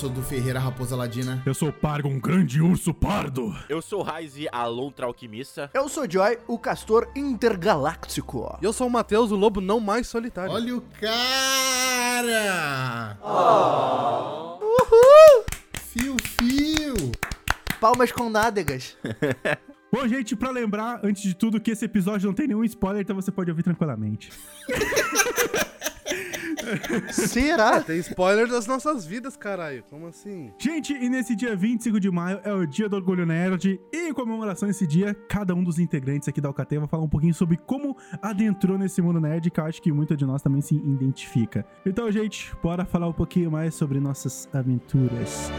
sou do Ferreira Raposa Ladina. Eu sou Pargo, um grande urso pardo. Eu sou Raizi, a Lontra Alquimista. Eu sou Joy, o castor intergaláctico. E eu sou o Matheus, o lobo não mais solitário. Olha o cara! Uhul! Fio, fio! Palmas com nádegas. Bom, gente, pra lembrar, antes de tudo, que esse episódio não tem nenhum spoiler, então você pode ouvir tranquilamente. Será? Tem spoiler das nossas vidas, caralho. Como assim? Gente, e nesse dia 25 de maio é o dia do Orgulho Nerd. E em comemoração a esse dia, cada um dos integrantes aqui da Alcateia vai falar um pouquinho sobre como adentrou nesse mundo nerd, que eu acho que muita de nós também se identifica. Então, gente, bora falar um pouquinho mais sobre nossas aventuras.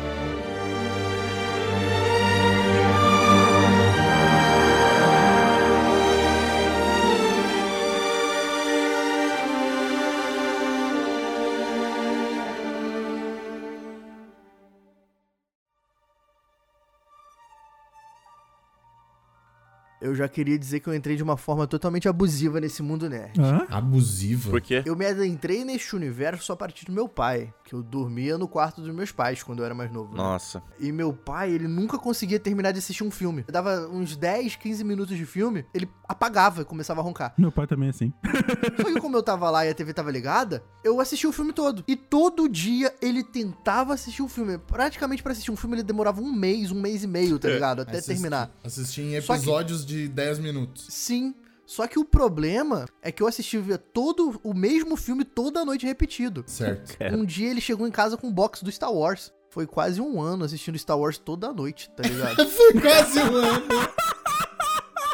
Eu já queria dizer que eu entrei de uma forma totalmente abusiva nesse mundo nerd. Hã? Abusivo. Por quê? Eu me adentrei neste universo a partir do meu pai, que eu dormia no quarto dos meus pais quando eu era mais novo. né? Nossa. E meu pai, ele nunca conseguia terminar de assistir um filme. Eu dava uns 10, 15 minutos de filme, ele apagava e começava a roncar. Meu pai também é assim. Só que como eu tava lá e a TV tava ligada, eu assisti o filme todo. E todo dia ele tentava assistir o filme. Praticamente pra assistir um filme ele demorava um mês, um mês e meio, tá ligado? Até Assisti- terminar. Assisti em Só que- episódios de 10 minutos. Sim. Só que o problema é que eu assistia todo o mesmo filme toda noite repetido. Certo. Um dia ele chegou em casa com um box do Star Wars. Foi quase um ano assistindo Star Wars toda noite, tá ligado? Foi quase um ano.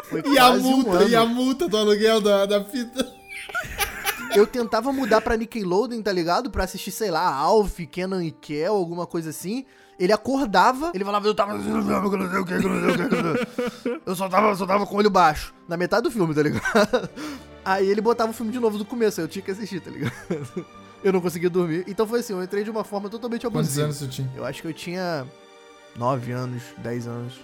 Foi E a quase um multa, ano. e a multa do aluguel da, da fita. Eu tentava mudar pra Nickelodeon, tá ligado? Pra assistir, sei lá, Alf, Kenan e Kel, alguma coisa assim. Ele acordava, ele falava, eu tava. Eu só tava, só tava com o olho baixo. Na metade do filme, tá ligado? Aí ele botava o filme de novo do começo, aí eu tinha que assistir, tá ligado? Eu não conseguia dormir. Então foi assim, eu entrei de uma forma totalmente Quantos abusiva. anos você tinha? Eu acho que eu tinha 9 anos, 10 anos.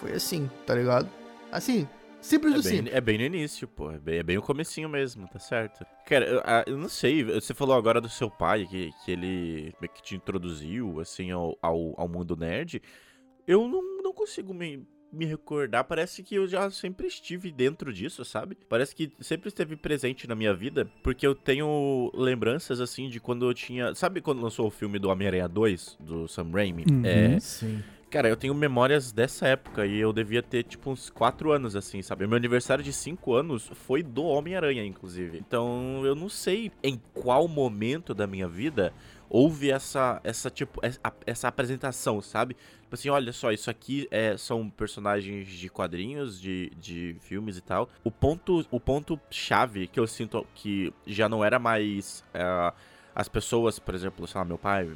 Foi assim, tá ligado? Assim, simples É do bem, simples. é bem no início, pô. É bem, é bem o comecinho mesmo, tá certo. Cara, eu, eu não sei, você falou agora do seu pai, que, que ele que te introduziu, assim, ao, ao, ao mundo nerd. Eu não, não consigo me, me recordar, parece que eu já sempre estive dentro disso, sabe? Parece que sempre esteve presente na minha vida, porque eu tenho lembranças, assim, de quando eu tinha... Sabe quando lançou o filme do Homem-Aranha 2, do Sam Raimi? Uhum. É, Sim. Cara, eu tenho memórias dessa época e eu devia ter, tipo, uns 4 anos, assim, sabe? Meu aniversário de 5 anos foi do Homem-Aranha, inclusive. Então, eu não sei em qual momento da minha vida houve essa, essa tipo, essa apresentação, sabe? Tipo assim, olha só, isso aqui é, são personagens de quadrinhos, de, de filmes e tal. O ponto, o ponto chave que eu sinto que já não era mais é, as pessoas, por exemplo, sei lá, meu pai,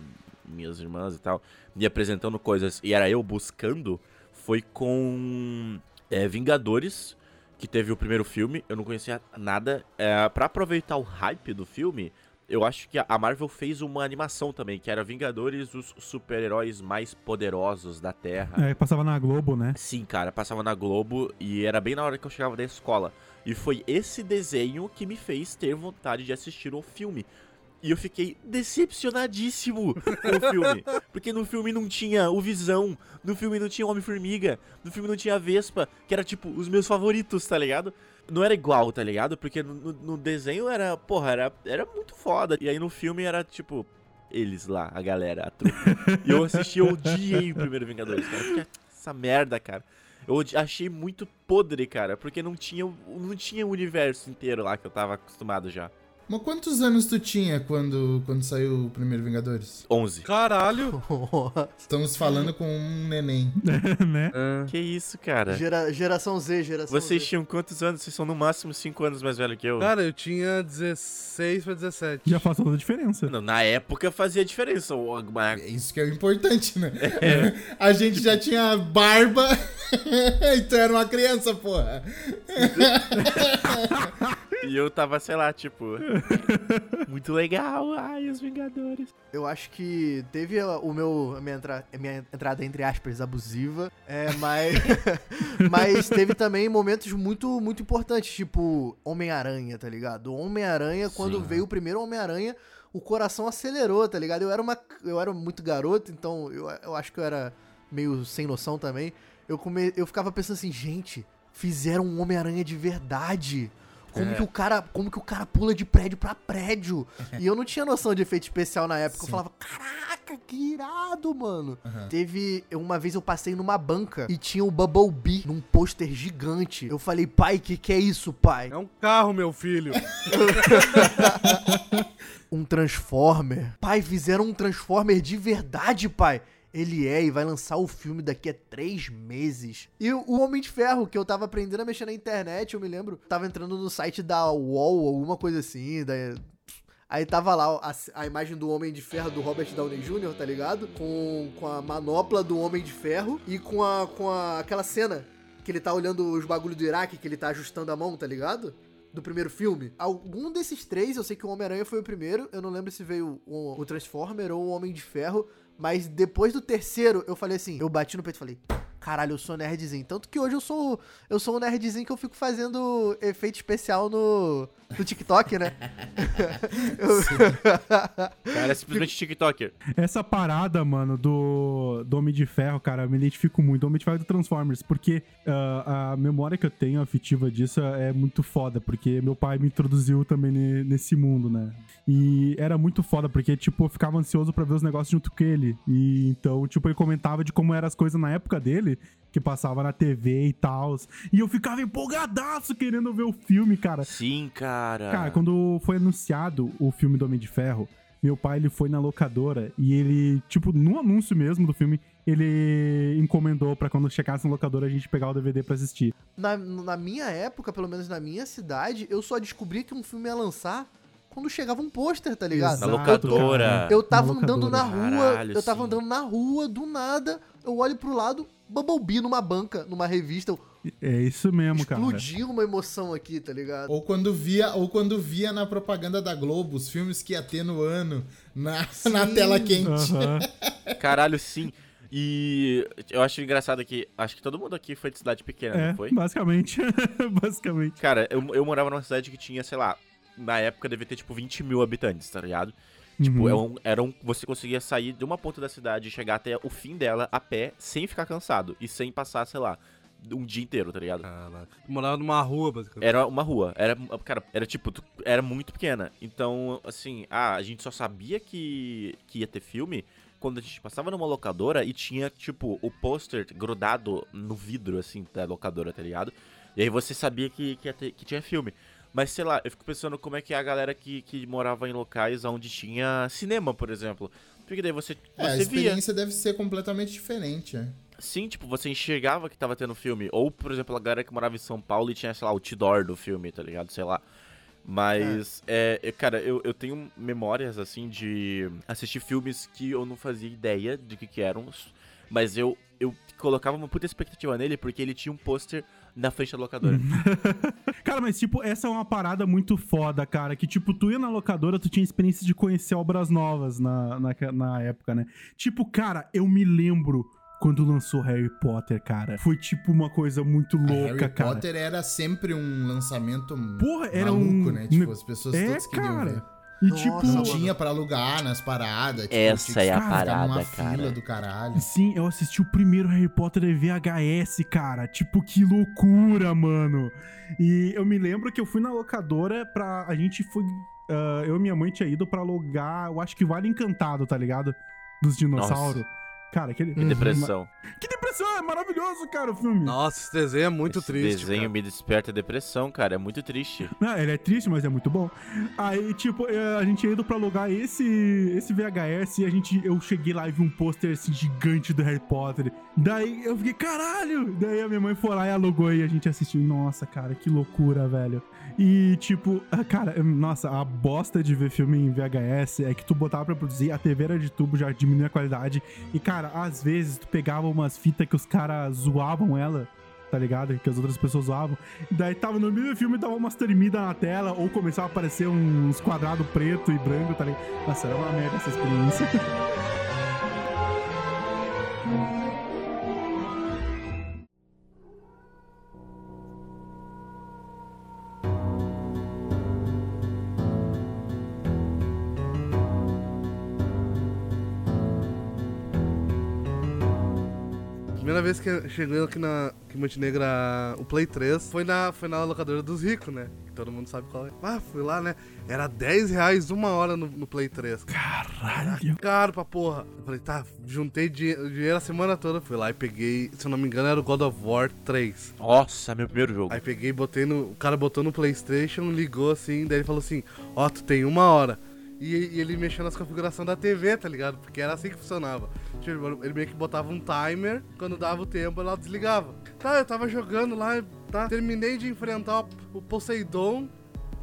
minhas irmãs e tal, me apresentando coisas e era eu buscando, foi com é, Vingadores, que teve o primeiro filme, eu não conhecia nada. É, para aproveitar o hype do filme, eu acho que a Marvel fez uma animação também, que era Vingadores, os super-heróis mais poderosos da Terra. É, passava na Globo, né? Sim, cara, passava na Globo e era bem na hora que eu chegava da escola. E foi esse desenho que me fez ter vontade de assistir o filme. E eu fiquei decepcionadíssimo com o filme. Porque no filme não tinha o Visão, no filme não tinha o Homem-Formiga, no filme não tinha a Vespa, que era tipo os meus favoritos, tá ligado? Não era igual, tá ligado? Porque no, no- desenho era, porra, era, era muito foda. E aí no filme era tipo, eles lá, a galera, a trupe. E eu assisti, eu odiei o primeiro Vingadores, cara. Porque essa merda, cara. Eu achei muito podre, cara, porque não tinha, não tinha o universo inteiro lá que eu tava acostumado já. Mas quantos anos tu tinha quando, quando saiu o primeiro Vingadores? 11. Caralho. Estamos falando com um neném. né? Que isso, cara? Gera- geração Z, geração Vocês Z. tinham quantos anos? Vocês são no máximo 5 anos mais velho que eu. Cara, eu tinha 16 pra 17. Já faz toda a diferença. Não, na época fazia diferença. mas- É isso que é o importante, né? A gente já tinha barba e tu era uma criança, porra. E eu tava, sei lá, tipo. Muito legal. Ai, os Vingadores. Eu acho que teve a- o meu, a minha, entra- a minha entrada, entre aspas, abusiva, é, mas, mas teve também momentos muito, muito importantes, tipo Homem-Aranha, tá ligado? Homem-Aranha, quando Sim. veio o primeiro Homem-Aranha, o coração acelerou, tá ligado? Eu era, uma, eu era muito garoto, então eu, eu acho que eu era meio sem noção também. Eu, come, eu ficava pensando assim, gente, fizeram um Homem-Aranha de verdade. Como, É. que o cara, como que o cara pula de prédio pra prédio? E eu não tinha noção de efeito especial na época. Eu Sim. falava, caraca, que irado, mano. Aham. Teve. Uma vez eu passei numa banca e tinha o Bumblebee num pôster gigante. Eu falei, pai, que que é isso, pai? É um carro, meu filho. Um Transformer. Pai, fizeram um Transformer de verdade, pai. Ele é e vai lançar o filme daqui a três meses. E o Homem de Ferro, que eu tava aprendendo a mexer na internet, eu me lembro, tava entrando no site da UOL, alguma coisa assim, da... Aí tava lá a, a imagem do Homem de Ferro do Robert Downey Jr., tá ligado? Com, com a manopla do Homem de Ferro e com, a, com a, aquela cena que ele tá olhando os bagulho do Iraque, que ele tá ajustando a mão, tá ligado? Do primeiro filme. Algum desses três, eu sei que o Homem-Aranha foi o primeiro, eu não lembro se veio o, o Transformer ou o Homem de Ferro, mas depois do terceiro, eu falei assim, eu bati no peito e falei, caralho, eu sou nerdzinho. Tanto que hoje eu sou eu sou um nerdzinho que eu fico fazendo efeito especial no, no TikTok, né? Eu- Cara, é simplesmente TikToker. Essa parada, mano, do, do Homem de Ferro, cara, eu me identifico muito. Do Homem de Ferro do Transformers, porque ah, a memória que eu tenho afetiva disso é muito foda, porque meu pai me introduziu também ne- nesse mundo, né? E era muito foda, porque, tipo, eu ficava ansioso pra ver os negócios junto com ele. E então, tipo, ele comentava de como eram as coisas na época dele, que passava na TV e tal. E eu ficava empolgadaço querendo ver o filme, cara. Sim, cara. Cara, quando foi anunciado o filme do Homem de Ferro, meu pai ele foi na locadora e ele, tipo, no anúncio mesmo do filme, ele encomendou pra quando chegasse na locadora a gente pegar o DVD pra assistir. na, na minha época, pelo menos na minha cidade, eu só descobri que um filme ia lançar quando chegava um pôster, tá ligado? Na Exato, locadora. cara. Eu tava Na andando na locadora. rua, Caralho, eu tava sim. andando na rua, do nada, eu olho pro lado, Bumblebee numa banca, numa revista, É isso mesmo, cara. explodiu uma emoção aqui, tá ligado? Ou quando via, ou quando via na propaganda da Globo os filmes que ia ter no ano na, na tela quente. Aham. Caralho, sim. E eu acho engraçado que acho que todo mundo aqui foi de cidade pequena, É, não foi? basicamente. basicamente. Cara, eu, eu morava numa cidade que tinha, sei lá, na época devia ter tipo 20 mil habitantes, tá ligado? Tipo, Uhum. é um- era um, você conseguia sair de uma ponta da cidade e chegar até o fim dela a pé, sem ficar cansado. E sem passar, sei lá, um dia inteiro, tá ligado? Caraca. Morava numa rua, basicamente. Era uma rua, era, cara, era tipo, era muito pequena. Então, assim, ah, a gente só sabia que, que ia ter filme quando a gente passava numa locadora e tinha, tipo, o pôster grudado no vidro, assim, da locadora, tá ligado? E aí você sabia que, que, ia ter- que tinha filme. Mas, sei lá, eu fico pensando como é que é a galera que, que morava em locais onde tinha cinema, por exemplo. Porque daí você, É, a você via. experiência deve ser completamente diferente. é. Sim, tipo, você enxergava que tava tendo filme. Ou, por exemplo, a galera que morava em São Paulo e tinha, sei lá, o outdoor do filme, tá ligado? Sei lá. Mas, é, é, cara, eu, eu tenho memórias, assim, de assistir filmes que eu não fazia ideia de que que eram. Mas eu, eu colocava uma puta expectativa nele porque ele tinha um pôster na frente da locadora. Cara, mas tipo, essa é uma parada muito foda, cara. Que tipo, tu ia na locadora, tu tinha experiência de conhecer obras novas na, na, na época, né? Tipo, cara, eu me lembro quando lançou Harry Potter, cara. Foi tipo uma coisa muito louca, Harry cara. Potter era sempre um lançamento Porra, era maluco, um- né? Tipo, as pessoas É, todas queriam cara. ver. E Nossa, tipo. Não tinha pra alugar nas paradas. Tipo, Essa tinha que é a parada, numa cara. fila do caralho. Sim, eu assisti o primeiro Harry Potter em VHS, cara. Tipo, que loucura, mano. E eu me lembro que eu fui na locadora pra. A gente foi. ah, eu e minha mãe tinha ido pra alugar, eu acho que Vale Encantado, tá ligado? Dos dinossauros. Cara, aquele. Que depressão. Que depressão! É maravilhoso, cara, o filme. Nossa, esse desenho é muito Esse triste. desenho cara. me desperta depressão, cara. É muito triste. Não, ele é triste, mas é muito bom. Aí, tipo, eh, a gente ia indo pra alugar esse, esse VHS e a gente, eu cheguei lá e vi um pôster assim, gigante do Harry Potter. Daí eu fiquei, caralho! Daí a minha mãe foi lá e alugou e a gente assistiu. Nossa, cara, que loucura, velho. E, tipo, ah, cara, nossa, a bosta de ver filme em VHS é que tu botava pra produzir, a TV era de tubo, já diminuía a qualidade. E, cara, às vezes tu pegava umas fitas que os caras zoavam ela tá ligado? Que as outras pessoas zoavam. Daí tava no meio do filme, dava umas tremidas na tela, ou começava a aparecer uns quadrados preto e branco, tá ligado? Nossa, era uma merda essa experiência. primeira vez que chegou aqui na aqui em Montenegra o Play 3 foi na, foi na locadora dos ricos, né? Que todo mundo sabe qual é. Ah, fui lá, né? Era 10 reais uma hora no, no Play 3. Caralho. Caro pra porra. Eu falei, tá, juntei dinhe- dinheiro a semana toda. Fui lá e peguei, se eu não me engano, era o God of War 3. Nossa, meu primeiro jogo. Aí peguei, botei no. O cara botou no Playstation, ligou assim, daí ele falou assim, ó, tu tem uma hora. E, e ele mexeu nas configurações da TV, tá ligado? Porque era assim que funcionava. Tipo, ele meio que botava um timer, quando dava o tempo ela desligava. Tá, eu tava jogando lá, tá? Terminei de enfrentar o, Poseidon,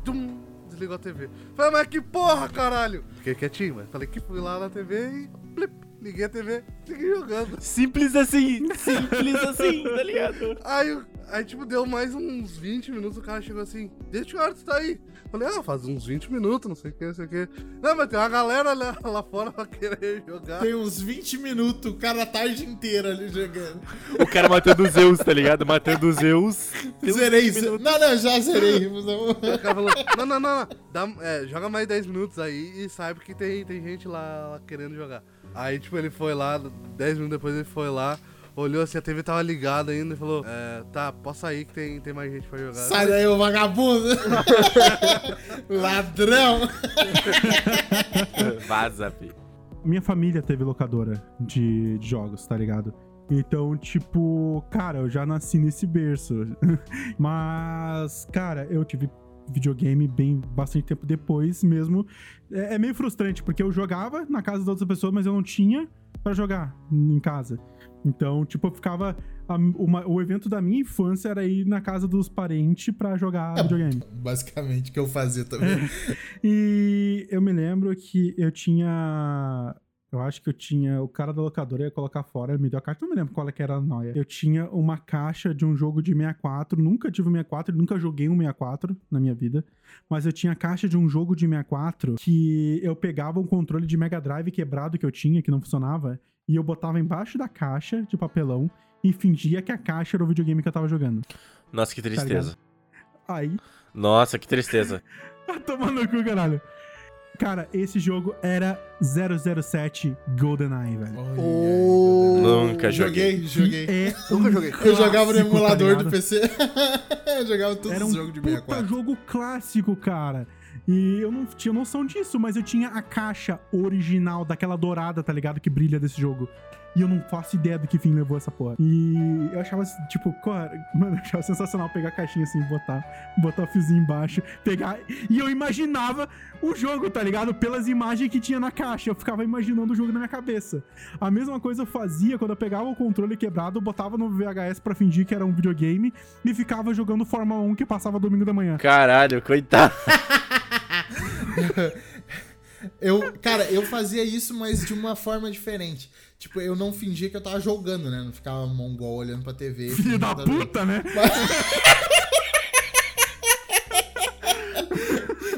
tum, desligou a TV. Falei, mas que porra, caralho! Fiquei quietinho, mas falei que fui lá na TV e blip, liguei a TV, segui jogando. Simples assim, simples assim, tá ligado? Aí, aí, tipo, deu mais uns 20 minutos, o cara chegou assim, desde que hora tu tá aí? Falei, ah, faz uns 20 minutos, não sei o que, não sei o que. Não, mas tem uma galera lá, lá fora pra querer jogar. Tem uns 20 minutos, o cara a tarde inteira ali jogando. O cara matando os Zeus, tá ligado? Matando os Zeus. Zerei. 20 ze- minutos. Não, não, já zerei. não- O cara falou, não, não, não, não. Dá, é, joga mais 10 minutos aí e saiba que tem, tem gente lá, lá querendo jogar. Aí, tipo, ele foi lá, 10 minutos depois ele foi lá, olhou assim, a TV tava ligada ainda e falou, é, tá, posso sair que tem, tem mais gente pra jogar. Sai daí, ô vagabundo. Ladrão. Vaza, fi. Minha família teve locadora de, de jogos, tá ligado? Então, tipo, cara, eu já nasci nesse berço. Mas, cara, eu tive videogame bem bastante tempo depois mesmo. É, é meio frustrante, porque eu jogava na casa das outras pessoas, mas eu não tinha pra jogar em casa. Então, tipo, eu ficava. a- uma- o evento da minha infância era ir na casa dos parentes pra jogar É, videogame. Basicamente, o que eu fazia também. E eu me lembro que eu tinha. Eu acho que eu tinha. O cara da locadora ia colocar fora, ele me deu a caixa. Não me lembro qual que era a noia. Eu tinha uma caixa de um jogo de 64. Nunca tive um 64, nunca joguei um 64 na minha vida. Mas eu tinha a caixa de um jogo de 64 que eu pegava um controle de Mega Drive quebrado que eu tinha, que não funcionava, e eu botava embaixo da caixa de papelão e fingia que a caixa era o videogame que eu tava jogando. Nossa, que tristeza. Aí Nossa, que tristeza. Tá tomando no cu, caralho. Cara, esse jogo era 007 GoldenEye, velho. Oh. Nunca Joguei, joguei. É Nunca um joguei. Eu jogava no clássico, tá emulador do? PC. eu jogava todos Era os um jogos de puta 64. jogo clássico, cara. E eu não tinha noção disso, mas eu tinha a caixa original daquela dourada, tá ligado? Que brilha desse jogo. E eu não faço ideia do que fim levou essa porra. E eu achava, tipo, cara, mano, eu achava sensacional pegar a caixinha assim, botar, botar o fiozinho embaixo, pegar. E eu imaginava o jogo, tá ligado? Pelas imagens que tinha na caixa. Eu ficava imaginando o jogo na minha cabeça. A mesma coisa eu fazia quando eu pegava o controle quebrado, botava no VHS pra fingir que era um videogame e ficava jogando Fórmula 1 que passava domingo da manhã. Caralho, coitado. Eu, cara, eu fazia isso, mas de uma forma diferente. Tipo, eu não fingia que eu tava jogando, né? Não ficava mongol olhando pra TV. Filho da eu puta, né?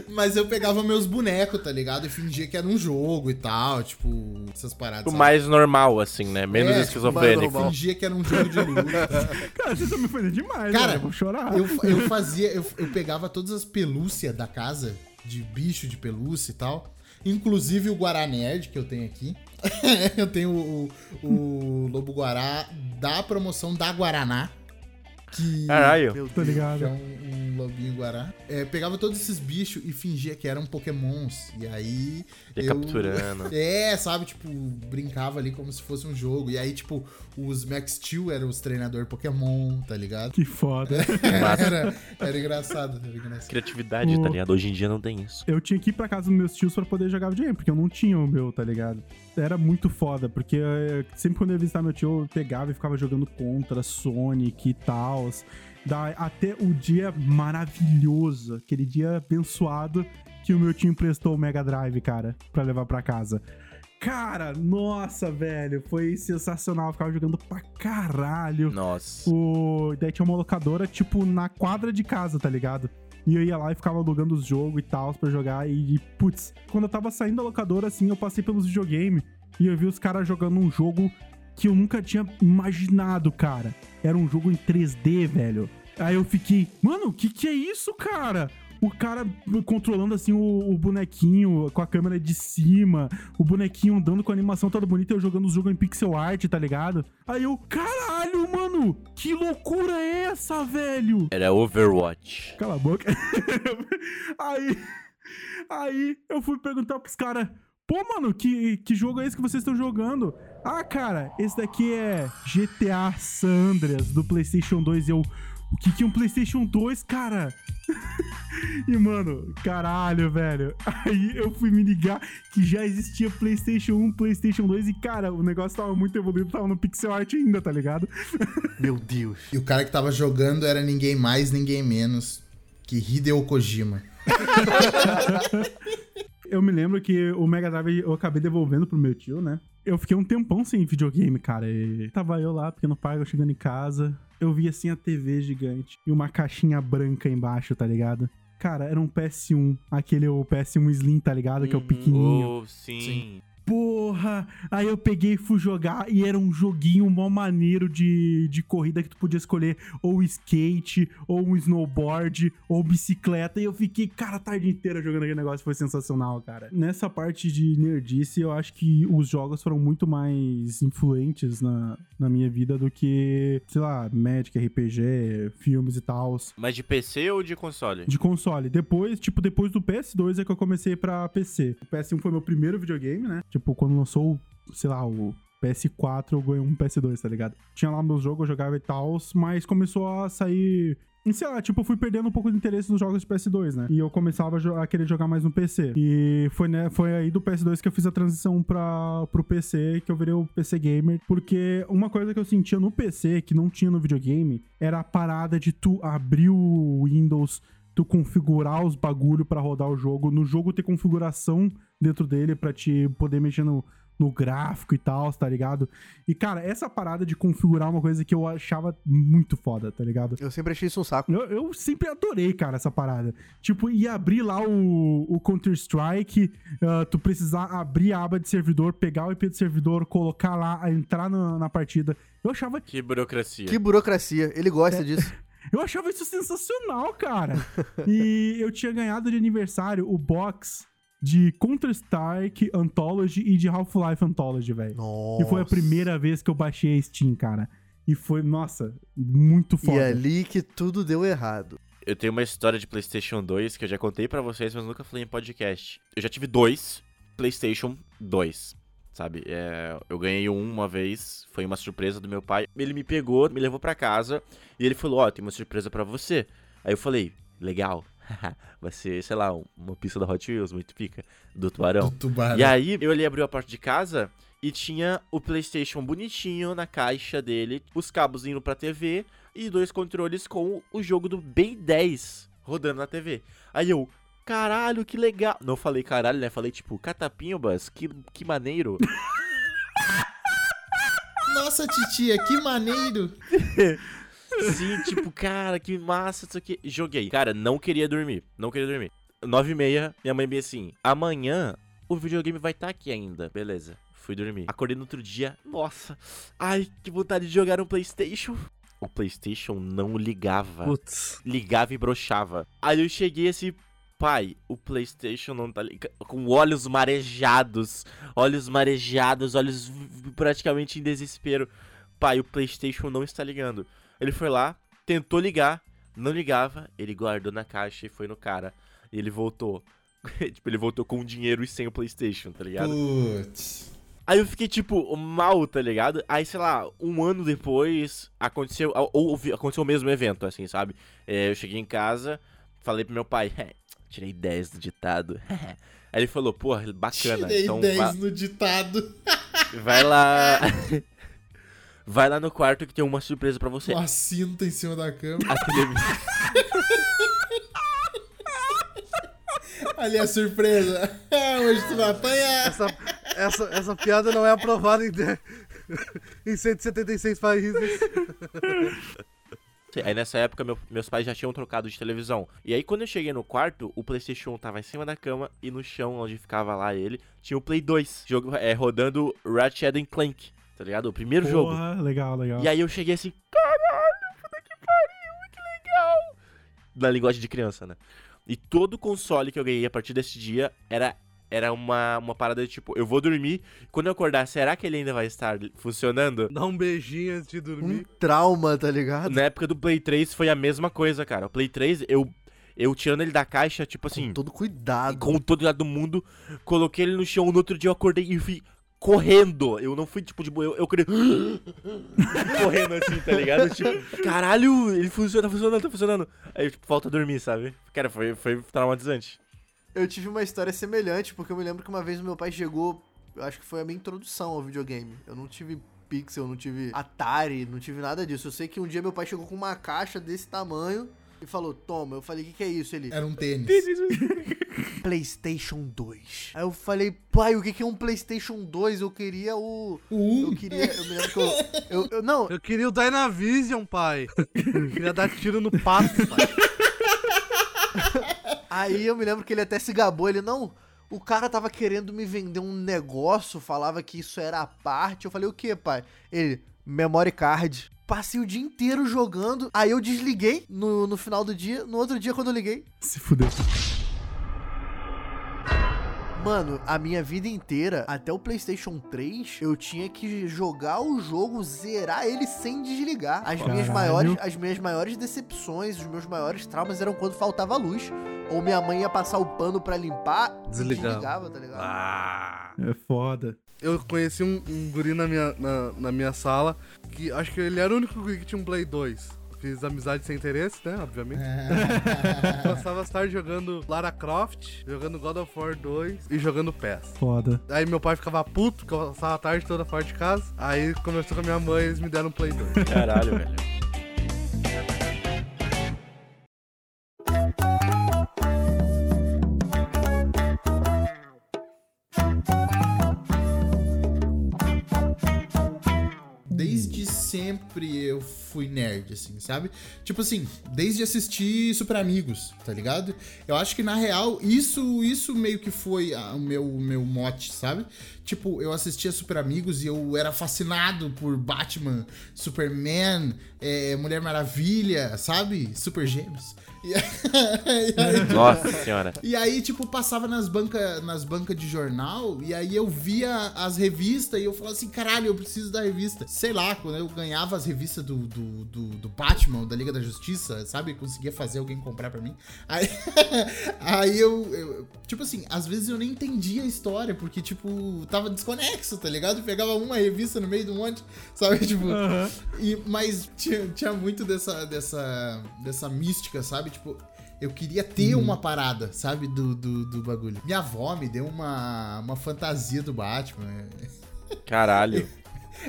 Mas eu pegava meus bonecos, tá ligado? E fingia que era um jogo e tal, tipo, essas paradas. O sabe? mais normal, assim, né? Menos É, esquizofrênico. normal. Fingia que era um jogo de luta. Cara, vocês estão me fazendo demais, Cara, cara. Eu vou chorar. Eu, eu fazia, eu, eu pegava todas as pelúcias da casa, de bicho de pelúcia e tal. Inclusive o Guará Nerd que eu tenho aqui. eu tenho o, o Lobo Guará da promoção da Guaraná. Que Caralho. Meu Deus. ligado. que é um, um lobinho guará. É, pegava todos esses bichos e fingia que eram pokémons. E aí. Ia eu- capturando. É, sabe? Tipo, brincava ali como se fosse um jogo. E aí, tipo, os Max Steel eram os treinadores Pokémon, tá ligado? Que foda. Massa. Era, era engraçado, era engraçado. Criatividade, O- tá ligado? Hoje em dia não tem isso. eu tinha que ir pra casa dos meus tios pra poder jogar videogame, porque eu não tinha o meu, tá ligado? Era muito foda, porque eh, sempre quando eu ia visitar meu tio, eu pegava e ficava jogando contra Sonic e tal. Até o dia maravilhoso, aquele dia abençoado que o meu tio emprestou o Mega Drive, cara, pra levar pra casa. Cara, nossa, velho, foi sensacional. Eu ficava jogando pra caralho. Nossa. O... Daí tinha uma locadora, tipo, na quadra de casa, tá ligado? E eu ia lá e ficava alugando os jogos e tal pra jogar. E, e, putz, quando eu tava saindo da locadora, assim, eu passei pelos videogames e eu vi os caras jogando um jogo que eu nunca tinha imaginado, cara. Era um jogo em 3D, velho. Aí eu fiquei, mano, o que que é isso, cara? O cara controlando assim o, o bonequinho com a câmera de cima, o bonequinho andando com a animação toda bonita eu jogando o jogo em pixel art, tá ligado? Aí eu, caralho, mano, que loucura é essa, velho? Era Overwatch. Cala a boca. aí, aí eu fui perguntar pros caras, pô, mano, que, que jogo é esse que vocês estão jogando? Ah, cara, esse daqui é GTA San Andreas do PlayStation 2. E eu, o que que é um PlayStation 2, cara? e, mano, caralho, velho. Aí eu fui me ligar que já existia PlayStation 1, PlayStation 2 e, cara, o negócio tava muito evoluído, tava no pixel art ainda, tá ligado? Meu Deus. E o cara que tava jogando era ninguém mais, ninguém menos que Hideo Kojima. Eu me lembro que o Mega Drive eu acabei devolvendo pro meu tio, né? Eu fiquei um tempão sem videogame, cara. E tava eu lá, pequeno pai, eu chegando em casa. Eu vi assim a TV gigante e uma caixinha branca embaixo, tá ligado? Cara, era um PS1, aquele o PS1 Slim, tá ligado? Que é o pequenininho. Oh, sim. Sim. Porra! Aí eu peguei e fui jogar e era um joguinho mó maneiro de, de corrida que tu podia escolher ou skate, ou um snowboard, ou bicicleta. E eu fiquei, cara, a tarde inteira jogando aquele negócio. Foi sensacional, cara. Nessa parte de nerdice, eu acho que os jogos foram muito mais influentes na, na minha vida do que, sei lá, Magic, RPG, filmes e tal. Mas de PC ou de console? De console. Depois, tipo, depois do PS2 é que eu comecei pra PC. O PS1 foi meu primeiro videogame, né? Tipo, quando lançou, sei lá, o PS4, eu ganhei um PS2, tá ligado? Tinha lá meus jogos, eu jogava e tal, mas começou a sair. Sei lá, tipo, eu fui perdendo um pouco de interesse nos jogos de PS2, né? E eu começava a, a querer jogar mais no PC. E foi, né, foi aí do PS2 que eu fiz a transição pra, pro PC, que eu virei o PC Gamer. Porque uma coisa que eu sentia no PC, que não tinha no videogame, era a parada de tu abrir o Windows, tu configurar os bagulho pra rodar o jogo, no jogo ter configuração dentro dele pra te poder mexer no, no gráfico e tal, tá ligado? E cara, essa parada de configurar uma coisa que eu achava muito foda, tá ligado? Eu sempre achei isso um saco. Eu, eu sempre adorei, cara, essa parada. Tipo, ia abrir lá o, o Counter-Strike, ah, tu precisar abrir a aba de servidor, pegar o IP do servidor, colocar lá, entrar na, na partida. Eu achava, Que burocracia. Que burocracia. Ele gosta disso. eu achava isso sensacional, cara. e eu tinha ganhado de aniversário o box de Counter-Strike Anthology e de Half-Life Anthology, velho. E foi a primeira vez que eu baixei a Steam, cara. E foi, nossa, muito E foda. é ali que tudo deu errado. Eu tenho uma história de PlayStation 2 que eu já contei pra vocês, mas nunca falei em podcast. Eu já tive dois PlayStation 2, sabe? É, eu ganhei um uma vez, foi uma surpresa do meu pai. Ele me pegou, me levou pra casa e ele falou: Ó, tem uma surpresa pra você. Aí eu falei: Legal. Vai ser, sei lá, um- uma pista da Hot Wheels, muito pica, do tubarão. Do tubarão. E aí, eu ali abriu a porta de casa e tinha o PlayStation bonitinho na caixa dele, os cabos indo pra TV e dois controles com o jogo do Ben 10 rodando na TV. Aí eu, caralho, que legal. Não falei caralho, né? Falei tipo, catapimbas, que, que maneiro. Nossa, titia, que maneiro. Sim, tipo, cara, que massa, isso aqui. Joguei. Cara, não queria dormir. Não queria dormir. Nove e meia, minha mãe bem assim, amanhã o videogame vai estar aqui ainda. Beleza. Fui dormir. Acordei no outro dia. Nossa. Ai, que vontade de jogar um Playstation. O Playstation não ligava. Putz. Ligava e brochava. Aí eu cheguei assim, pai, o Playstation não tá ligado. Com olhos marejados. Olhos marejados, olhos praticamente em desespero. Pai, o Playstation não está ligando. Ele foi lá, tentou ligar, não ligava. Ele guardou na caixa e foi no cara. E ele voltou. tipo, ele voltou com dinheiro e sem o Playstation, tá ligado? Putz. Aí eu fiquei, tipo, mal, tá ligado? Aí, sei lá, um ano depois, aconteceu, ou, ou aconteceu o mesmo evento, assim, sabe? É, eu cheguei em casa, falei pro meu pai, "É, tirei 10 do ditado. Aí ele falou, porra, bacana, Tirei então 10 va- no ditado. vai lá... vai lá no quarto que tem uma surpresa pra você. Uma cinta em cima da cama. A televisão... Ali a surpresa. Hoje tu vai apanhar. Essa, essa, essa piada não é aprovada em, em 176 países. Aí nessa época meu- meus pais já tinham trocado de televisão. E aí quando eu cheguei no quarto, o Playstation 1 tava em cima da cama e no chão onde ficava lá ele, tinha o Play 2, jogo, é, rodando Ratchet and Clank, tá ligado? O primeiro jogo. Porra, legal, legal. E aí eu cheguei assim, caralho, puta que pariu, que legal. Na linguagem de criança, né? E todo console que eu ganhei a partir desse dia era, era uma, uma parada de tipo, eu vou dormir, quando eu acordar, será que ele ainda vai estar funcionando? Dá um beijinho antes de Um dormir. trauma, tá ligado? Na época do Play 3 foi a mesma coisa, cara. O Play 3, eu, eu tirando ele da caixa, tipo assim, Com todo cuidado. com todo lado do mundo, coloquei ele no chão, no outro dia eu acordei e fui correndo. Eu não fui tipo de boa, eu, eu acordei correndo assim, tá ligado? Tipo, caralho, ele funciona, tá funcionando, tá funcionando. Aí, tipo, falta dormir, sabe? Cara, foi, foi traumatizante. Eu tive uma história semelhante, porque eu me lembro que uma vez meu pai chegou, eu acho que foi a minha introdução ao videogame. Eu não tive Pixel, não tive Atari, não tive nada disso. Eu sei que um dia meu pai chegou com uma caixa desse tamanho e falou: Toma. Eu falei: O que, que é isso? Ele: Era um tênis. PlayStation 2. Aí eu falei: Pai, o que, que é um PlayStation 2? Eu queria o. O Eu queria. Eu me lembro que eu. eu, eu- não, Eu queria o Dynavision, pai. queria dar tiro no pato, pai. Aí eu me lembro que ele até se gabou, ele, não, o cara tava querendo me vender um negócio, falava que isso era a parte. Eu falei, o que, pai? Ele, memory card. Passei o dia inteiro jogando, aí eu desliguei no, no final do dia, no outro dia quando eu liguei. Se fudeu. Mano, a minha vida inteira, até o PlayStation 3, eu tinha que jogar o jogo, zerar ele sem desligar. As minhas maiores, as minhas maiores decepções, os meus maiores traumas eram quando faltava luz. Ou minha mãe ia passar o pano pra limpar e Desligava. desligava, tá ligado? Ah. É foda. Eu conheci um, um guri na minha, na, na minha sala, que acho que ele era o único guri que tinha um Play 2. Fiz amizade sem interesse, né? Obviamente. Passava as tardes jogando Lara Croft, jogando God of War 2 e jogando PES. Foda. Aí meu pai ficava puto, que eu passava a tarde toda fora de casa. Aí conversou com a minha mãe e eles me deram um Play 2. Caralho, velho. Sempre eu fui nerd, assim, sabe? Tipo assim, desde assistir Super Amigos, tá ligado? Eu acho que na real, isso isso meio que foi ah, o meu, meu mote, sabe? Tipo, eu assistia Super Amigos e eu era fascinado por Batman, Superman, é, Mulher Maravilha, sabe? Super Gêmeos. E aí- Nossa senhora. e aí, tipo, passava nas bancas nas banca de jornal, e aí eu via as revistas e eu falava assim, caralho, eu preciso da revista. Sei lá, quando eu ganhava as revistas do, do, do, do Batman, da Liga da Justiça, sabe? Conseguia fazer alguém comprar pra mim. Aí, aí eu, eu- Tipo assim, às vezes eu nem entendia a história, porque, tipo, tava desconexo, tá ligado? Pegava uma revista no meio de um monte, sabe? Tipo. Aham. E, mas tinha, tinha muito dessa, dessa, dessa mística, sabe? Tipo, eu queria ter uma parada, sabe? Do, do, do bagulho. Minha avó me deu uma, uma fantasia do Batman. Caralho.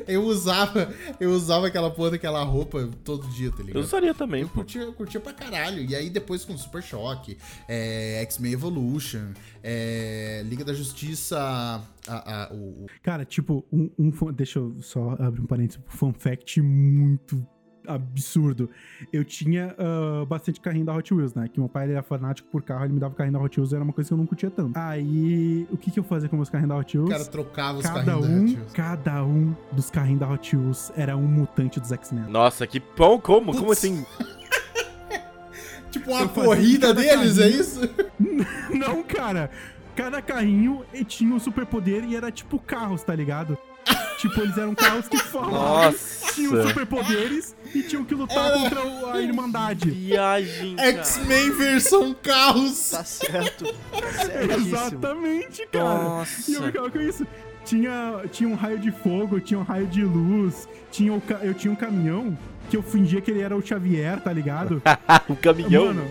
Eu usava, eu usava aquela porra daquela roupa todo dia, tá Eu ligado? usaria também, Eu pô. curtia, eu curtia pra caralho. E aí depois com Super Choque, é, X-Men Evolution, é, Liga da Justiça, a- a- o, o- Cara, tipo, um, um deixa eu só abrir um parênteses, um fun fact muito absurdo. Eu tinha ah, bastante carrinho da Hot Wheels, né? Que meu pai ele era fanático por carro, ele me dava carrinho da Hot Wheels, era uma coisa que eu não curtia tanto. Aí, o que que eu fazia com meus carrinhos da Hot o Wheels? cara trocava os cada carrinhos da um, Hot Wheels. cada um dos carrinhos da Hot Wheels era um mutante dos X-Men. Nossa, que pão, como? Como Putz. assim? Tipo uma Eu corrida deles, é carrinho. isso? Não, cara. Cada carrinho tinha um superpoder e era tipo carros, tá ligado? Tipo, eles eram carros que falavam, tinham Nossa. superpoderes e tinham que lutar contra o- a Irmandade. Viagem. X-Men versão carros. Tá certo. Certíssimo. Exatamente, cara. E eu Nossa. ficava com isso. Tinha, tinha um raio de fogo, tinha um raio de luz, tinha o ca- eu tinha um caminhão que eu fingia que ele era o Xavier, tá ligado? o caminhão. Mano,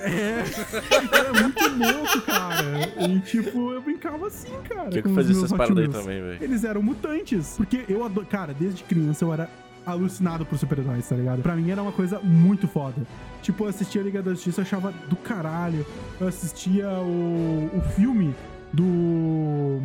é. Era muito louco, cara. E tipo, eu brincava assim, cara. Tinha que com os fazer meus essas paradas aí também, velho. Eles eram mutantes. Porque eu adoro. Cara, desde criança eu era alucinado por super-heróis, tá ligado? Pra mim era uma coisa muito foda. Tipo, eu assistia a Liga da Justiça, eu achava do caralho. Eu assistia o, o filme do.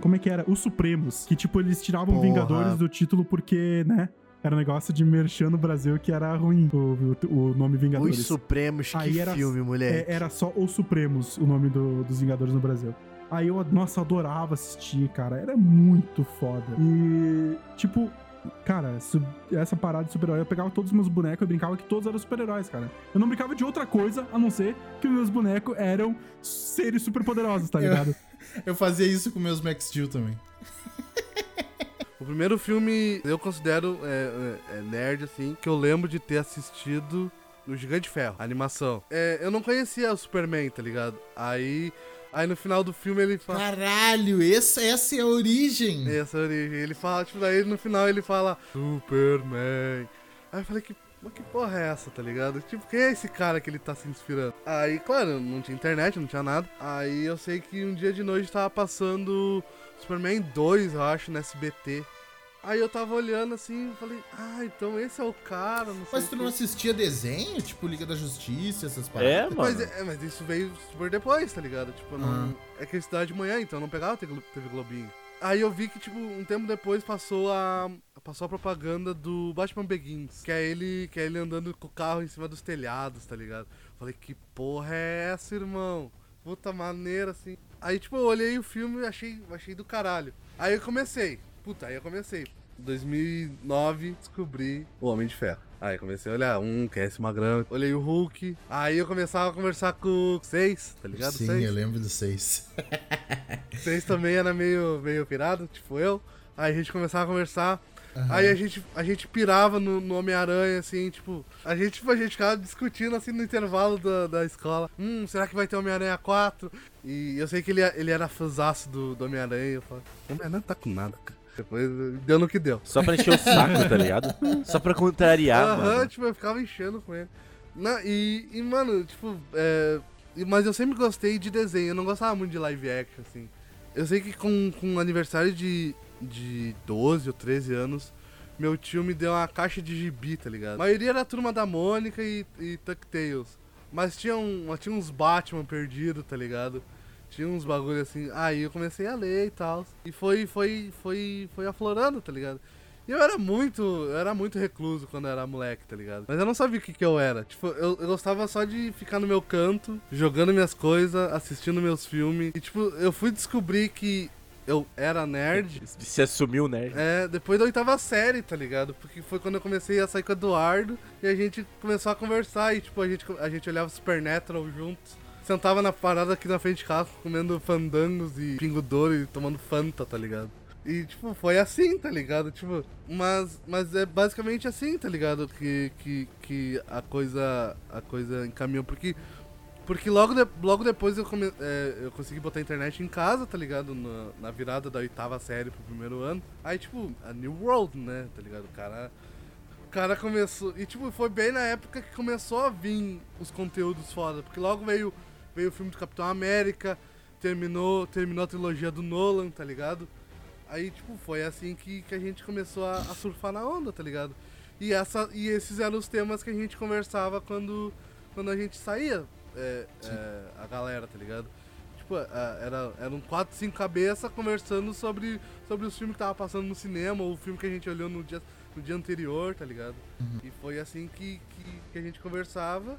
Como é que era? Os Supremos. Que, tipo, eles tiravam Porra. Vingadores do título porque, né? Era um negócio de merchan no Brasil que era ruim, o, o, o nome Vingadores. Os Supremos, que Aí era- filme, É, moleque. era só Os Supremos, o nome do- dos Vingadores no Brasil. Aí eu, nossa, adorava assistir, cara. Era muito foda. E, tipo, cara, essa parada de super-herói, eu pegava todos os meus bonecos e brincava que todos eram super-heróis, cara. Eu não brincava de outra coisa, a não ser que os meus bonecos eram seres superpoderosos, tá Eu- ligado? Eu fazia isso com meus Max Steel também. O primeiro filme eu considero é, é, é nerd, assim, que eu lembro de ter assistido no Gigante Ferro, a animação. É, eu não conhecia o Superman, tá ligado? Aí, aí no final do filme ele fala. Caralho, essa, essa é a origem. Essa é a origem. Ele fala, tipo, daí no final ele fala Superman. Aí eu falei que. Mas que porra é essa, tá ligado? Tipo, quem é esse cara que ele tá se inspirando? Aí, claro, não tinha internet, não tinha nada. Aí eu sei que um dia de noite tava passando Superman 2, eu acho, no SBT. Aí eu tava olhando assim e falei, ah, então esse é o cara, não sei Mas tu não assistia desenho? Tipo Liga da Justiça, essas É, paradas? mano. Mas, é, mas isso veio super depois, tá ligado? Tipo, não. É que eu estudava de manhã, então eu não pegava TV TV Globinho. Aí eu vi que, tipo, um tempo depois passou a. Passou a propaganda do Batman Begins. Que é ele. Que é ele andando com o carro em cima dos telhados, tá ligado? Falei, que porra é essa, irmão? Puta maneira, assim. Aí, tipo, eu olhei o filme e achei, achei do caralho. Aí eu comecei. Puta, aí eu comecei. 2009, descobri o Homem de Ferro. Aí comecei a olhar, um, que é esse magrão. Olhei o Hulk. Aí eu começava a conversar com o Seis, tá ligado? Sim, Seis. eu lembro dos seis. Vocês também era meio, meio pirado, tipo eu. Aí a gente começava a conversar. Aí a gente, a gente pirava no, no Homem-Aranha, assim, tipo. A gente, tipo, a gente ficava discutindo assim no intervalo da, da escola. Hum, será que vai ter Homem-Aranha 4? E eu sei que ele, ele era fãzaço do, do Homem-Aranha. Eu Homem-Aranha não tá com nada, cara. Depois deu no que deu. Só pra encher o saco, tá ligado? Só pra contrariar, Aham, mano. tipo, eu ficava enchendo com ele. E, e, mano, tipo, é, mas eu sempre gostei de desenho, eu não gostava muito de live action, assim. Eu sei que com, com o aniversário de, de 12 ou 13 anos, meu tio me deu uma caixa de gibi, tá ligado? A maioria era a turma da Mônica e, e DuckTales. Mas tinha, um, tinha uns Batman perdidos, tá ligado? Tinha uns bagulho assim. Aí eu comecei a ler e tal. E foi, foi, foi, foi aflorando, tá ligado? E eu era muito, eu era muito recluso quando eu era moleque, tá ligado? Mas eu não sabia o que que eu era. Tipo, eu, eu gostava só de ficar no meu canto, jogando minhas coisas, assistindo meus filmes. E tipo, eu fui descobrir que eu era nerd. Se assumiu, né? É, depois da oitava série, tá ligado? Porque foi quando eu comecei a sair com o Eduardo e a gente começou a conversar e, tipo, a gente, a gente olhava Supernatural juntos. Sentava na parada aqui na frente de casa, comendo fandangos e pingo e tomando Fanta, tá ligado? E, tipo, foi assim, tá ligado? Tipo, mas, mas é basicamente assim, tá ligado? Que, que, que a coisa a coisa encaminhou. Porque, porque logo, de- logo depois eu, come, é, eu consegui botar a internet em casa, tá ligado? Na, na virada da oitava série pro primeiro ano. Aí, tipo, a New World, né? Tá ligado? O cara, cara começou... E, tipo, foi bem na época que começou a vir os conteúdos foda. Porque logo veio, veio o filme do Capitão América, terminou, terminou a trilogia do Nolan, tá ligado? Aí, tipo, foi assim que, que a gente começou a, a surfar na onda, tá ligado? E, essa, e esses eram os temas que a gente conversava quando, quando a gente saía, é, é, a galera, tá ligado? Tipo, a- era, eram quatro, cinco cabeças conversando sobre, sobre os filmes que tava passando no cinema, ou o filme que a gente olhou no dia, no dia anterior, tá ligado? E foi assim que, que, que a gente conversava.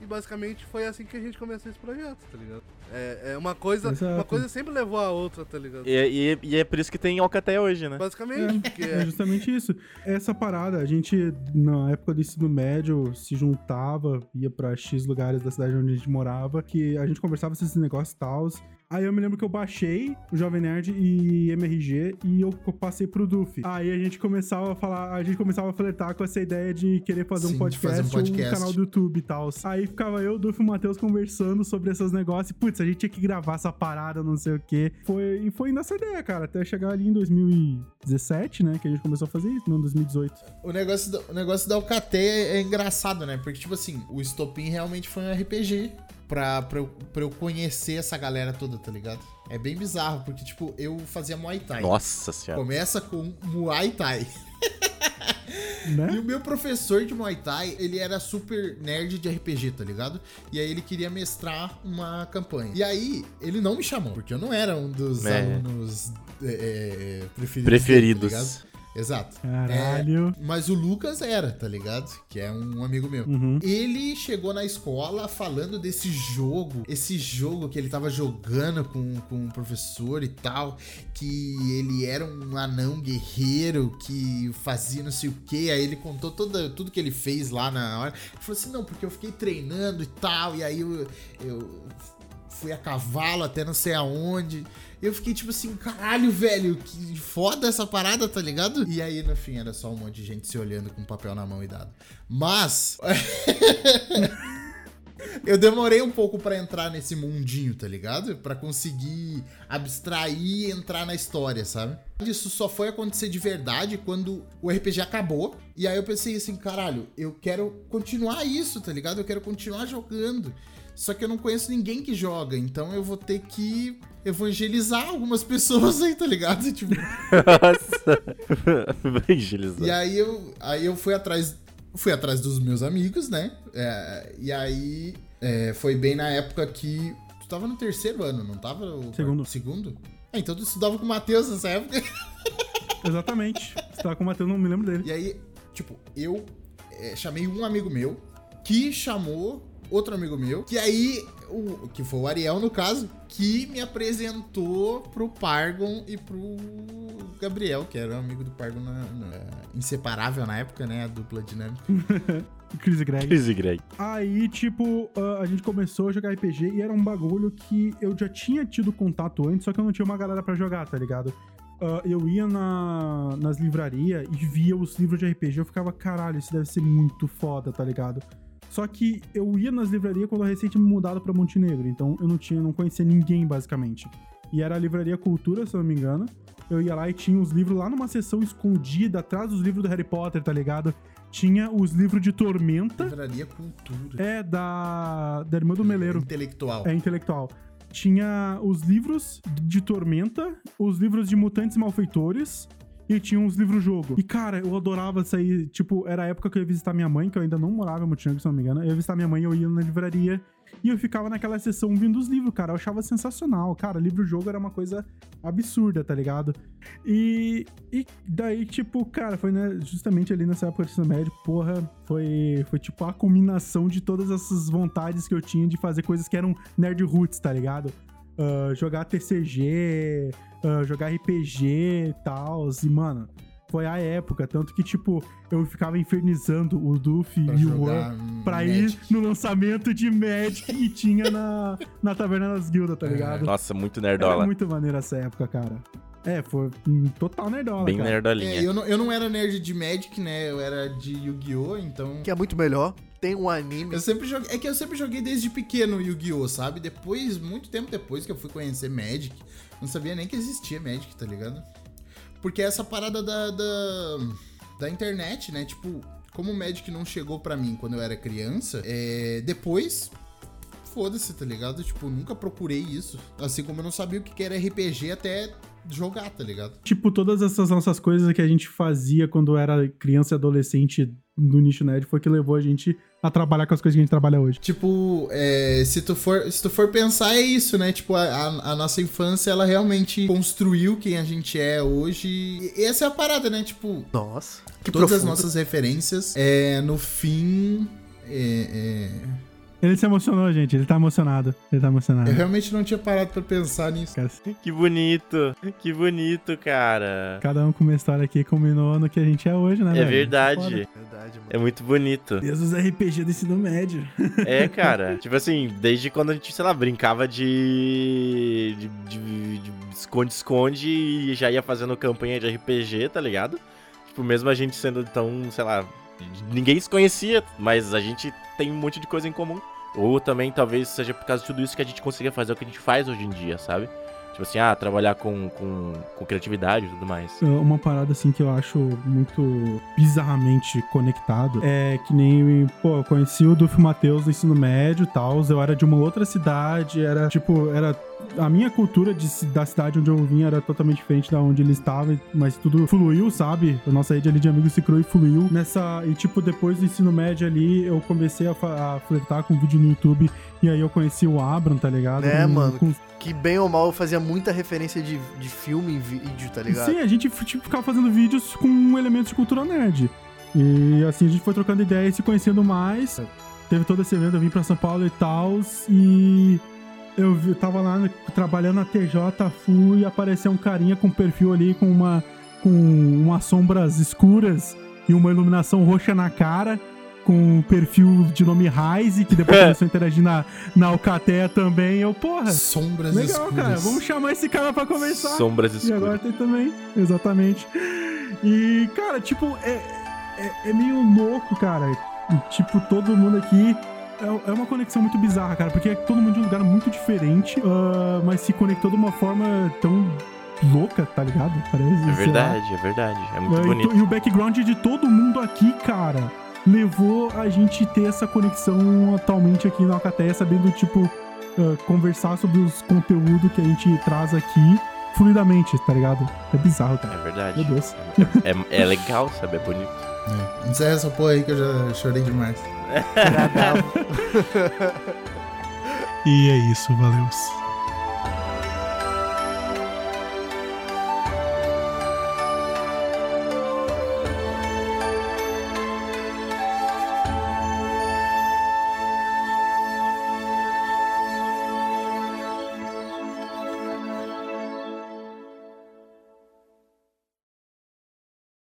E basicamente foi assim que a gente começou esse projeto, tá ligado? É, é uma coisa. Exato. Uma coisa sempre levou a outra, tá ligado? E, e- e é por isso que tem Oca até hoje, né? Basicamente, porque É justamente isso. Essa parada, a gente, na época do ensino médio, se juntava, ia pra X lugares da cidade onde a gente morava, que a gente conversava sobre esses negócios e tal. Aí eu me lembro que eu baixei o Jovem Nerd e MRG e eu passei pro Duf. Aí a gente começava a falar, a gente começava a flertar com essa ideia de querer fazer Sim, um podcast, fazer um podcast. um canal do YouTube e tal. Aí ficava eu, o Duf e o Matheus conversando sobre esses negócios. Putz, a gente tinha que gravar essa parada, não sei o quê. Foi, e foi indo essa ideia, cara, até chegar ali em 2017, né, que a gente começou a fazer isso, não, 2018. O negócio, do, o negócio da Alcateia é, é engraçado, né? Porque, tipo assim, o Estopim realmente foi um RPG pra, pra, eu, pra eu conhecer essa galera toda, tá ligado? É bem bizarro, porque, tipo, eu fazia Muay Thai. Nossa senhora. Começa com Muay Thai. E Né? o meu professor de Muay Thai, ele era super nerd de RPG, tá ligado? E aí ele queria mestrar uma campanha. E aí, ele não me chamou, porque eu não era um dos É. alunos é, é, preferidos. dele, tá Preferidos. ligado? Exato. Caralho. É, mas o Lucas era, tá ligado? Que é um amigo meu. Uhum. Ele chegou na escola falando desse jogo, esse jogo que ele tava jogando com, com o professor e tal, que ele era um anão guerreiro que fazia não sei o que, aí ele contou toda, tudo que ele fez lá na hora. Ele falou assim, não, porque eu fiquei treinando e tal, e aí eu, eu fui a cavalo até não sei aonde. Eu fiquei tipo assim, caralho, velho, que foda essa parada, tá ligado? E aí, no fim, era só um monte de gente se olhando com papel na mão e dado. Mas. Eu demorei um pouco pra entrar nesse mundinho, tá ligado? Pra conseguir abstrair e entrar na história, sabe? Isso só foi acontecer de verdade quando o RPG acabou. E aí eu pensei assim, caralho, eu quero continuar isso, tá ligado? Eu quero continuar jogando. Só que eu não conheço ninguém que joga, então eu vou ter que evangelizar algumas pessoas aí, tá ligado? Tipo, Nossa. Evangelizar. e aí eu, aí eu fui atrás, fui atrás dos meus amigos, né? É, e aí é, foi bem na época que tu tava no terceiro ano, não tava? O Segundo. Segundo? É, então tu estudava com o Matheus nessa época. Exatamente. Tava com o Matheus, não me lembro dele. E aí, tipo, eu é, chamei um amigo meu que chamou outro amigo meu, que aí, o, que foi o Ariel no caso, que me apresentou pro Pargon e pro Gabriel, que era um amigo do Pargon na, na- inseparável na época, né? A dupla dinâmica. Chris e Greg. Chris e Greg. Aí, tipo, a gente começou a jogar RPG e era um bagulho que eu já tinha tido contato antes, só que eu não tinha uma galera pra jogar, tá ligado? Ah, eu ia na, nas livrarias e via os livros de RPG, eu ficava, caralho, isso deve ser muito foda, tá ligado? Só que eu ia nas livrarias quando recém tinha me mudado pra Montenegro, então eu não tinha, não conhecia ninguém, basicamente. E era a Livraria Cultura, se eu não me engano. Eu ia lá e tinha os livros lá numa seção escondida, atrás dos livros do Harry Potter, tá ligado? Tinha os livros de Tormenta. Livraria Cultura. É da, da irmã do Meleiro. Intelectual. É intelectual. Tinha os livros de Tormenta, os livros de Mutantes Malfeitores e tinha uns livros-jogo. E, cara, eu adorava sair. Tipo, era a época que eu ia visitar minha mãe, que eu ainda não morava em Montenegro, se não me engano. Eu ia visitar minha mãe, eu ia na livraria e eu ficava naquela sessão vindo os livros, cara. Eu achava sensacional. Cara, livro-jogo era uma coisa absurda, tá ligado? E, e daí, tipo, cara, foi né, justamente ali nessa época de ensino médio, porra, foi, foi tipo a combinação de todas essas vontades que eu tinha de fazer coisas que eram nerd roots, tá ligado? Ah, jogar TCG, ah, jogar RPG e tal. E, mano, foi a época. Tanto que, tipo, eu ficava infernizando o Duffy Pra e o War pra ir Magic. no lançamento de Magic que tinha na, na Taverna das Guildas, tá É. ligado? Nossa, muito Era nerdola. muito maneiro essa época, cara. É, foi hum, total nerdola, Bem cara. nerdolinha. É, eu, não, eu não era nerd de Magic, né? Eu era de Yu-Gi-Oh! Então. Que é muito melhor. Tem um anime. Eu sempre joguei. É que eu sempre joguei desde pequeno Yu-Gi-Oh! sabe? Depois, muito tempo depois que eu fui conhecer Magic, não sabia nem que existia Magic, tá ligado? Porque essa parada da, da, da internet, né? Tipo, como o Magic não chegou pra mim quando eu era criança, é, depois. Foda-se, tá ligado? Tipo, nunca procurei isso. Assim como eu não sabia o que que era RPG até jogar, tá ligado? Tipo, todas essas nossas coisas que a gente fazia quando era criança e adolescente no nicho nerd foi que levou a gente a trabalhar com as coisas que a gente trabalha hoje. Tipo, é, se, tu for, se tu for pensar, é isso, né? Tipo, a, a- a nossa infância, ela realmente construiu quem a gente é hoje. E essa é a parada, né? Tipo, Nossa. Que todas as profundo. nossas referências, é, no fim. é, é, Ele se emocionou, gente. Ele tá emocionado. Ele tá emocionado. eu realmente não tinha parado pra pensar nisso. Cara, Que bonito. Que bonito, cara. Cada um com uma história aqui combinou no que a gente é hoje, né? É velho? verdade. Foda. Verdade, mano. É muito bonito. Deus dos RPG do ensino médio. É, cara. tipo assim, desde quando a gente, sei lá, brincava de. de- de de esconde-esconde e já ia fazendo campanha de RPG, tá ligado? Tipo, mesmo a gente sendo tão, sei lá. Ninguém se conhecia, mas a gente tem um monte de coisa em comum. Ou também talvez seja por causa de tudo isso que a gente consiga fazer o que a gente faz hoje em dia, sabe? Tipo assim, ah, trabalhar com, com, com criatividade e tudo mais. Uma parada assim que eu acho muito bizarramente conectado é que nem, pô, eu conheci o Dufo Matheus no ensino médio e tal. Eu era de uma outra cidade, era tipo, era. A minha cultura de da cidade onde eu vim era totalmente diferente da onde ele estava, mas tudo fluiu, sabe? A nossa rede ali de amigos se criou e fluiu. Nessa. E tipo, depois do ensino médio ali, eu comecei a, a flertar com vídeo no YouTube. E aí eu conheci o Abram, tá ligado? É, Com- mano. com Que bem ou mal eu fazia muita referência de, de filme em vídeo, tá ligado? Sim, a gente tipo, ficava fazendo vídeos com elementos de cultura nerd. E assim, a gente foi trocando ideias e se conhecendo mais. Teve todo esse evento, eu vim pra São Paulo e tal. E eu, eu tava lá trabalhando na TJ, fui e apareceu um carinha com perfil ali com uma com umas sombras escuras e uma iluminação roxa na cara, com um perfil de nome Rise, que depois começou a interagir na, na Alcateia também. Eu, porra, Sombras legal, escuras. cara, vamos chamar esse cara pra conversar. Sombras E escuras. agora tem também, exatamente. E, cara, tipo, é, é, é meio louco, cara. E, tipo, todo mundo aqui. É, é uma conexão muito bizarra, cara, porque é todo mundo de um lugar muito diferente, ah, mas se conectou de uma forma tão louca, tá ligado? Parece. É verdade, é verdade. É muito É, e bonito. to- E, o background de todo mundo aqui, cara, levou a gente ter essa conexão atualmente aqui na Alcateia, sabendo, tipo, ah, conversar sobre os conteúdos que a gente traz aqui fluidamente, tá ligado? É bizarro, cara. É verdade. Meu Deus. É, é- é legal, sabe? É bonito. É. Encerra essa porra aí que eu já chorei demais. E é isso, valeu.